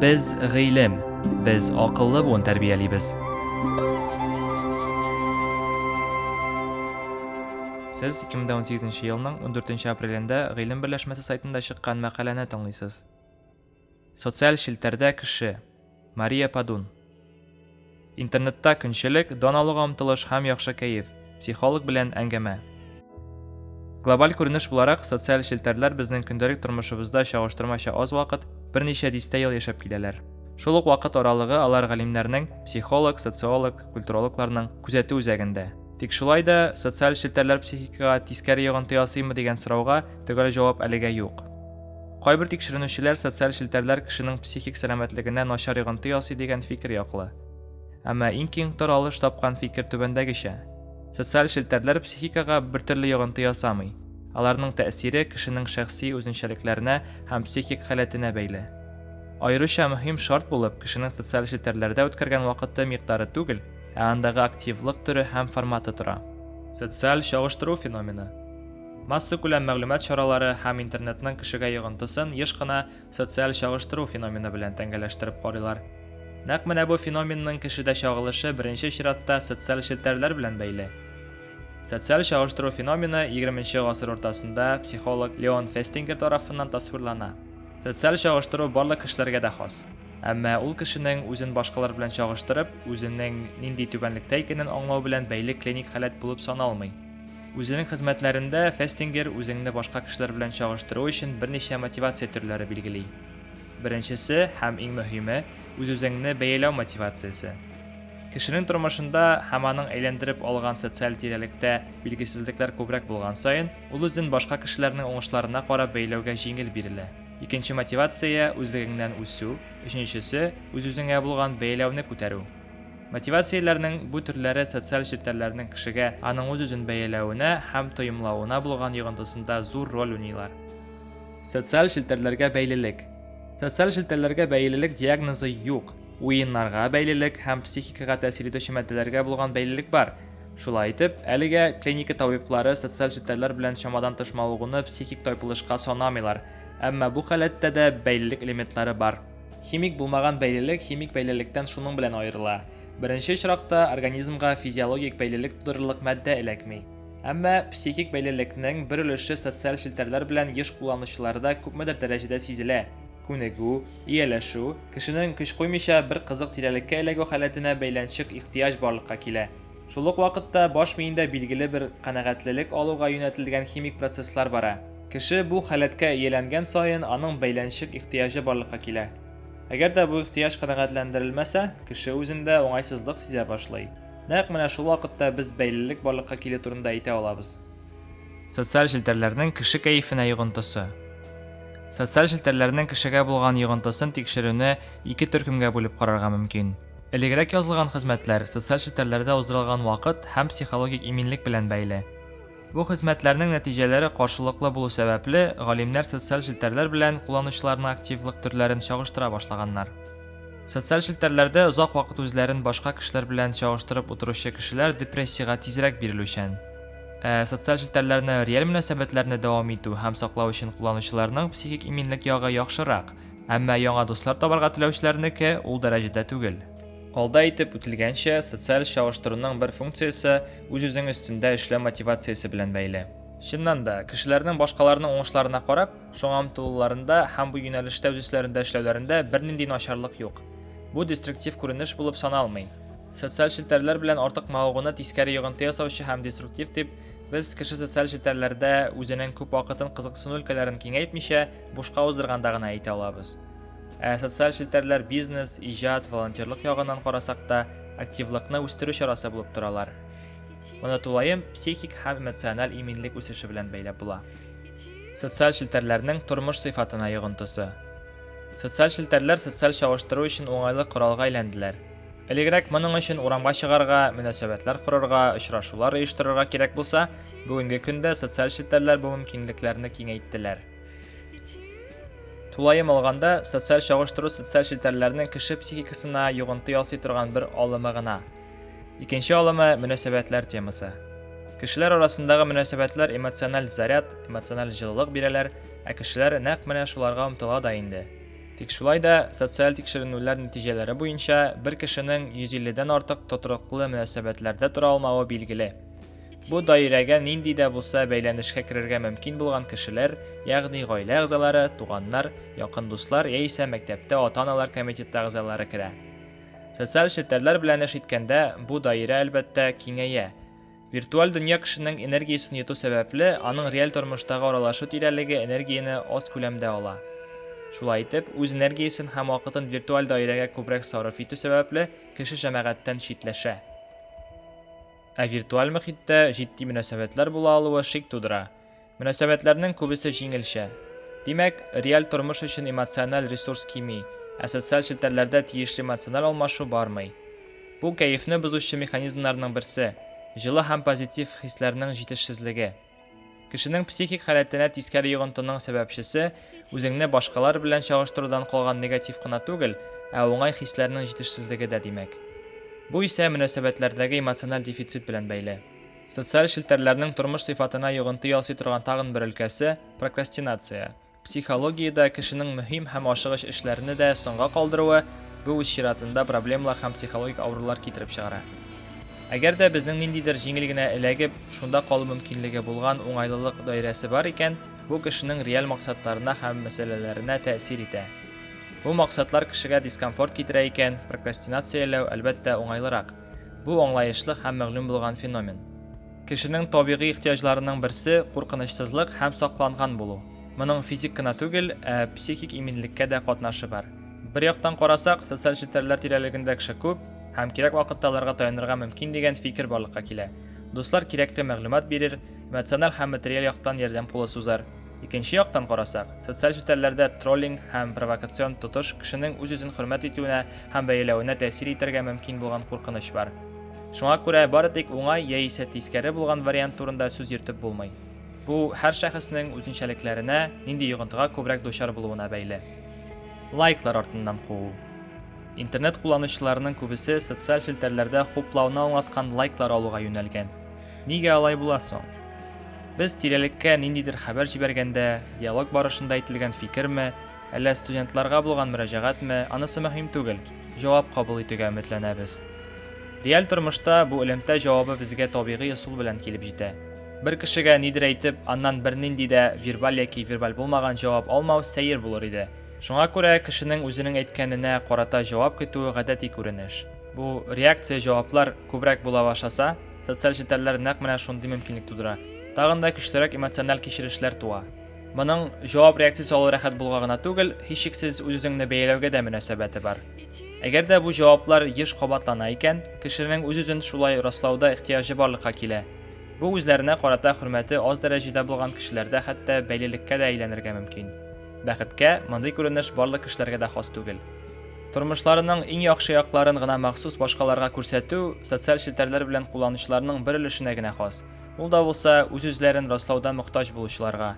Biz гыйлем. Biz акыллы буын тәрбиялибез. Сез 2018 елның 14 апрелендә гыйлем берләшмәсе сайтында чыккан мәкаләне тыңлыйсыз. Социаль шелтәрдә кеше. Мария Падун. Интернетта көнчелек, доналыга омтылыш һәм яхшы кәеф. Психолог белән әңгәмә. Глобаль күренеш буларак, социаль шелтәрләр безнең көндәлек тормышыбызда чагыштырмача аз вакыт, берничә дистә ел яшәп киләләр. Шул ук вакыт аралыгы алар галимнәрнең, психолог, социолог, культурологларның күзәтү үзәгендә. Тик шулай да социаль шелтәрләр психикага тискәре йогынты ясыймы дигән сорауга төгәл җавап әлегә юк. Кайбер тикшеренүчеләр социаль шелтәрләр кешенең психик сәламәтлегенә начар йогынты ясый дигән фикер яклы. Әмма иң киң таралыш тапкан фикер түбәндәгечә. Социаль шелтәрләр психикага бертөрле йогынты ясамый. Аларның тәэсире кешенең шәхси үзенчәлекләренә һәм психик халәтенә бәйле. Айрыша мөһим шарт булып, кешенең социаль шелтәрләрдә үткәргән вакыты миқдары түгел, ә андагы активлык төрө һәм форматы тора. Социаль чагыштыру феномены. Масса күләм мәгълүмат чаралары һәм интернетның кешегә йогынтысын еш кына социаль чагыштыру феномены белән тәңгәләштереп карыйлар. Нәкъ менә бу феноменның кешедә чагылышы беренче чиратта социаль шелтәрләр белән бәйле. Социаль чагыштыру феномены 20 гасыр уртасында психолог Леон Фестингер тарафыннан тасвирлана. Социаль чагыштыру барлык кешеләргә дә хас. Әмма ул кешенең үзен башкалар белән чагыштырып, үзенең нинди түбәнлектә икәнен аңлау белән бәйле клиник халәт булып саналмый. Үзенең хезмәтләрендә Фестингер үзеңне башка кешеләр белән чагыштыру өчен берничә мотивация төрләре билгели. Беренчесе һәм иң мөһиме үз-үзеңне бәяләү мотивациясе. Кешенең тормышында һәм аның әйләндереп алган социаль тирәлектә билгесезлекләр күбрәк булган саен, ул үзен башка кешеләрнең уңышларына карап бәйләүгә җиңел бирелә. Икенче мотивация үзлегеңнән үсү, өченчесе үз-үзеңә булган бәяләүне күтәрү. Мотивацияләрнең бу төрләре социаль челтәрләрнең кешегә аның үз-үзен бәяләвенә һәм тоемлавына булган йогынтысында зур роль уйныйлар. Социаль челтәрләргә бәйлелек. Социаль челтәрләргә бәйлелек диагнозы юк. Уеннарга бәйлелек һәм психикага тәэсир итүче матдәләргә булган бәйлелек бар. Шулай итеп, әлегә клиника табиблары социаль челтәрләр белән чамадан тышмалыгыны психик тайпылышка санамыйлар. Әмма бу халәттә дә бәйлелек элементлары бар. Химик булмаган бәйлелек химик бәйлелектән шуның белән аерыла. Беренче очракта организмга физиологик бәйлелек тудырырлык матдә эләкми. Әмма психик бәйлелекнең бер өлеше социаль челтәрләр белән еш кулланучыларда күпмедер дәрәҗәдә сизелә. Күнегү, ияләшү, кешенең көч куймыйча бер кызык тирәлеккә эләгү халәтенә бәйләнчек ихтыяҗ барлыкка килә. Шул ук вакытта баш миендә билгеле бер канәгатьлелек алуга юнәтелгән химик процесслар бара. Кеше бу халәткә ияләнгән саен аның бәйләнчек ихтыяҗы барлыкка килә. Әгәр дә бу ихтыяҗ канәгатьләндерелмәсә, кеше үзендә уңайсызлык сизә башлый. Нәкъ менә шул вакытта без бәйлелек барлыкка килү турында әйтә алабыз. Социаль челтәрләрнең кеше кәефенә йогынтысы. Социаль челтәрләрнең кешегә булган йогынтысын тикшерүне ике төркемгә бүлеп карарга мөмкин. Элегрәк язылган хезмәтләр социаль челтәрләрдә уздырылган вакыт һәм психологик иминлек белән бәйле. Бу хезмәтләрнең нәтиҗәләре каршылыклы булу сәбәпле, галимнәр социаль челтәрләр белән кулланучыларның активлык төрләрен чагыштыра башлаганнар. Социаль челтәрләрдә озак вакыт үзләрен башка кешеләр белән чагыштырып утыручы кешеләр депрессиягә тизрәк бирелүчән. Ә социаль челтәрләрне реаль мөнәсәбәтләрне дәвам итү һәм саклау өчен кулланучыларның психик иминлек ягы яхшырак, әмма яңа дуслар табарга теләүчеләрнеке ул дәрәҗәдә түгел. Алда әйтеп үтелгәнчә, социаль чагыштыруның бер функциясе үз-үзең өстендә эшләү мотивациясе белән бәйле. Чыннан да, кешеләрнең башкаларның уңышларына карап, шуңа омтылуларында һәм бу юнәлештә үз эшләрендә эшләүләрендә бернинди начарлык юк. Бу деструктив күренеш булып саналмый. Социаль челтәрләр белән артык мавыгуны тискәре йогынты ясаучы һәм деструктив дип Без кеше социаль челтәрләрдә үзенең күп вакытын кызыксыну өлкәләрен киңәйтмичә, бушка уздырганда гына әйтә алабыз. Ә социаль бизнес, иҗат, волонтерлык ягыннан карасак та активлыкны үстерү чарасы булып торалар. Моны тулаем психик һәм эмоциональ иминлек үсеше белән бәйләп була. Социаль челтәрләрнең тормыш сыйфатына йогынтысы. Социаль челтәрләр социаль чагыштыру өчен уңайлы коралга әйләнделәр. Элегрәк моның өчен урамга чыгарга, мөнәсәбәтләр корырга, очрашулар оештырырга кирәк булса, бүгенге көндә социаль челтәрләр бу мөмкинлекләрне киңәйттеләр. Тулайым алганда, социаль чагыштыру социаль челтәрләрнең кеше психикасына йогынты ясый торган бер алымы гына. Икенче алымы мөнәсәбәтләр темасы. Кешеләр арасындагы мөнәсәбәтләр эмоциональ заряд, эмоциональ җылылык бирәләр, ә кешеләр нәкъ менә шуларга омтыла да инде. Тик шулай да социаль тикшеренүләр нәтиҗәләре буенча бер кешенең 150дән артык тотрыклы мөнәсәбәтләрдә тора алмавы билгеле. Бу даирәгә нинди дә булса бәйләнешкә керергә мөмкин булган кешеләр ягъни гаилә әгъзалары туганнар якын дуслар яисә мәктәптә ата-аналар комитеты әгъзалары керә. Социаль челтәрләр белән эш иткәндә бу даирә әлбәттә киңәя. Виртуаль дөнья кешенең энергиясын йоту сәбәпле аның реаль тормыштагы аралашу тирәлеге энергияны аз күләмдә ала. Шулай итеп үз энергиясын һәм вакытын виртуаль даирәгә күбрәк сарыф итү сәбәпле кеше җәмәгатьтән читләшә. Ә виртуаль мөхиттә җитди мөнәсәбәтләр була алуы шик тудыра. Мөнәсәбәтләрнең күбесе җиңелчә. Димәк реаль тормыш өчен эмоциональ ресурс кими ә социаль челтәрләрдә тиешле эмоциональ алмашу бармый. Бу кәефне бозучы механизмнарның берсе җылы һәм позитив хисләрнең җитешсезлеге. Кешенең психик халәтенә тискәре йогынтының сәбәпчесе үзеңне башкалар белән чагыштырудан калган негатив кына түгел ә уңай хисләрнең җитешсезлеге дә димәк Бу исә мөнәсәбәтләрдәге эмоциональ дефицит белән бәйле. Социаль челтәрләрнең тормыш сыйфатына йогынты ясый торган тагын бер өлкәсе прокрастинация. Психологиядә кешенең мөһим һәм ашыгыч эшләрне дә соңга калдыруы бу үз чиратында проблемалар һәм психологик авырулар китереп чыгара. Әгәр дә безнең ниндидер җиңел генә эләгеп, шунда калу мөмкинлеге булган уңайлылык даирәсе бар икән, бу кешенең реаль максатларына һәм мәсьәләләренә тәэсир итә. Бу максатлар кешегә дискомфорт китерә икән, прокрастинацияләү әлбәттә уңайлырак. Бу аңлаешлы һәм мәгълүм булган феномен. Кешенең табигый ихтияҗларының берсе куркынычсызлык һәм сакланган булу. Моның физик кына түгел, ә психик иминлеккә дә катнашы бар. Бер яктан карасак, социаль челтәрләр тирәлегендә кеше күп һәм кирәк вакытта аларга таянырга мөмкин дигән фикер барлыкка килә. Дуслар кирәкле мәгълүмат бирер, эмоциональ һәм материаль яктан ярдәм кулы сузар. Икенче яктан карасак, социаль челтәрләрдә троллинг һәм провокацион тотыш кешенең үз-үзен хөрмәт итүенә һәм бәяләвенә тәэсир итәргә мөмкин булган куркыныч бар. Шуңа күрә бары тик уңай яисә тискәре булган вариант турында сүз йөртеп булмый. Бу һәр шәхеснең үзенчәлекләренә, нинди йогынтыга күбрәк дучар булуына бәйле. Лайклар артыннан куу. Интернет кулланучыларының күбесе социаль челтәрләрдә хуплауны аңлаткан лайклар алуга юнәлгән. Нигә алай була соң? Без тирәлеккә ниндидер хәбәр җибәргәндә, диалог барышында әйтелгән фикерме, әллә студентларга булган мөрәҗәгатьме, анысы мөһим түгел. Җавап кабул итүгә өметләнәбез. Реаль тормышта бу элемтә җавабы безгә табигый ысул белән килеп җитә. Бер кешегә нидер әйтеп, аннан бер нинди дә вербаль яки вербаль булмаган җавап алмау сәер булыр иде. Шуңа күрә кешенең үзенең әйткәненә карата җавап көтүе гадәти күренеш. Бу реакция җаваплар күбрәк була башласа, социаль челтәрләр нәкъ менә шундый мөмкинлек тудыра. Тагын да көчлерәк эмоциональ кичерешләр туа. Моның җавап реакциясе алу рәхәт булга гына түгел, һичшиксез үз-үзеңне бәяләүгә дә мөнәсәбәте бар. Әгәр дә бу җаваплар еш кабатлана икән, кешенең үз-үзен шулай раслауда ихтияҗы барлыкка килә. Бу үзләренә карата хөрмәте аз дәрәҗәдә булган кешеләрдә хәтта бәйлелеккә дә әйләнергә мөмкин. Бәхеткә, мондый күренеш барлык кешеләргә дә хас түгел. Тормышларының иң яхшы якларын гына махсус башкаларга күрсәтү социаль челтәрләр белән кулланучыларның бер өлешенә генә хас. Ул да булса үз-үзләрен раслауда мохтаҗ булучыларга.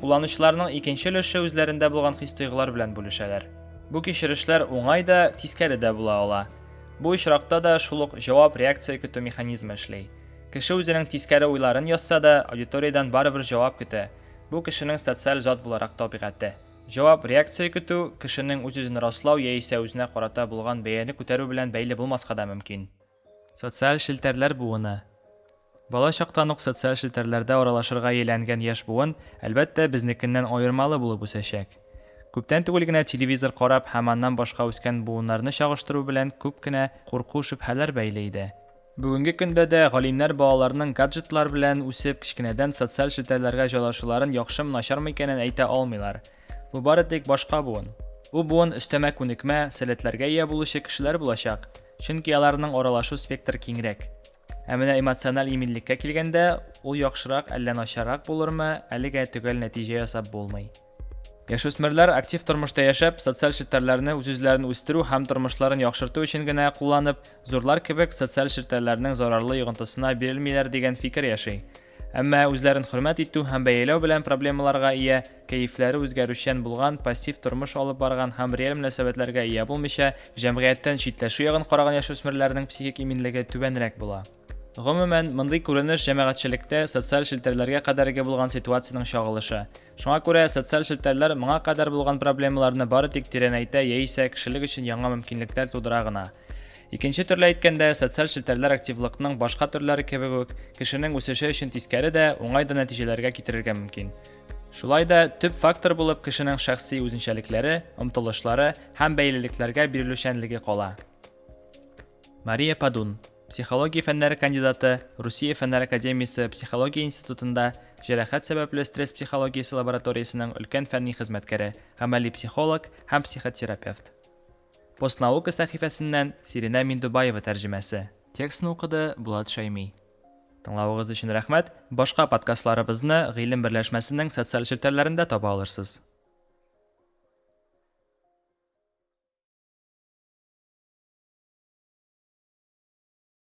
Кулланучыларның икенче өлеше үзләрендә булган хис-тойгылар белән бүлешәләр. Бу кичерешләр уңай да, тискәре дә була ала. Бу очракта да шул ук җавап реакция көтү механизмы эшли. Кеше үзенең тискәре уйларын язса да, аудиториядан барыбер җавап көтә. Бу кешенең социаль зат буларак табигате. Җавап реакция көтү кешенең үз-үзен раслау яисә үзенә карата булган бәяне күтәрү белән бәйле булмаска да мөмкин. Социаль шелтәрләр буыны Бала чактан ук социаль челтәрләрдә аралашырга әйләнгән яшь буын, әлбәттә, безнекеннән аермалы булып үсәчәк. Күптән түгел генә телевизор карап һәм аннан башка үскән буыннарны чагыштыру белән күп кенә курку шөбһәләр бәйле иде. Бүгенге көндә дә галимнәр балаларның гаджетлар белән үсеп кичкенәдән социаль челтәрләргә җайлашуларын яхшымы начармы икәнен әйтә алмыйлар. Бу бары тик башка буын. Бу буын өстәмә күнекмә, сәләтләргә ия булучы кешеләр булачак, чөнки аларның аралашу спектры киңрәк. Ә менә эмоциональ иминлеккә килгәндә, ул яхшырак әллә начаррак булырмы, әлегә төгәл нәтиҗә ясап булмый. Яшүсмерләр актив тормышта яшәп, социаль челтәрләрне үз-үзләрен үстерү һәм тормышларын яхшырту өчен генә кулланып, зурлар кебек социаль челтәрләрнең зарарлы йогынтысына бирелмиләр дигән фикер яши. Әмма үзләрен хөрмәт итү һәм бәяләү белән проблемаларга ия, кәефләре үзгәрүчән булган, пассив тормыш алып барган һәм реаль мөнәсәбәтләргә ия булмыйча, җәмгыятьтән читләшү ягын караган яшүсмерләрнең психик иминлеге түбәнрәк була. Гомумән, мондый күренеш җәмәгатьчелектә социаль челтәрләргә кадәрге булган ситуациянең чагылышы. Шуңа күрә социаль челтәрләр моңа кадәр булган проблемаларны бары тик тирәнәйтә яисә кешелек өчен яңа мөмкинлекләр тудыра гына. Икенче төрле әйткәндә, социаль челтәрләр активлыкның башка төрләре кебек үк кешенең үсеше өчен тискәре дә, уңай да нәтиҗәләргә китерергә мөмкин. Шулай да фактор булып кешенең шәхси үзенчәлекләре, омтылышлары һәм бәйлелекләргә бирелүчәнлеге кала. Мария Падун Психология фәннәре кандидаты, Русия фәннәр академиясе психология институтында җәрәхәт сәбәпле стресс психологиясе лабораториясының өлкән фәнни хезмәткәре, гамәли психолог һәм психотерапевт. Постнаука сәхифәсеннән Сирина Миндубаева тәрҗемәсе. Текстны укыды Булат Шайми. Тыңлавыгыз өчен рәхмәт. Башка подкастларыбызны Гыйлем берләшмәсенең социаль челтәрләрендә таба алырсыз.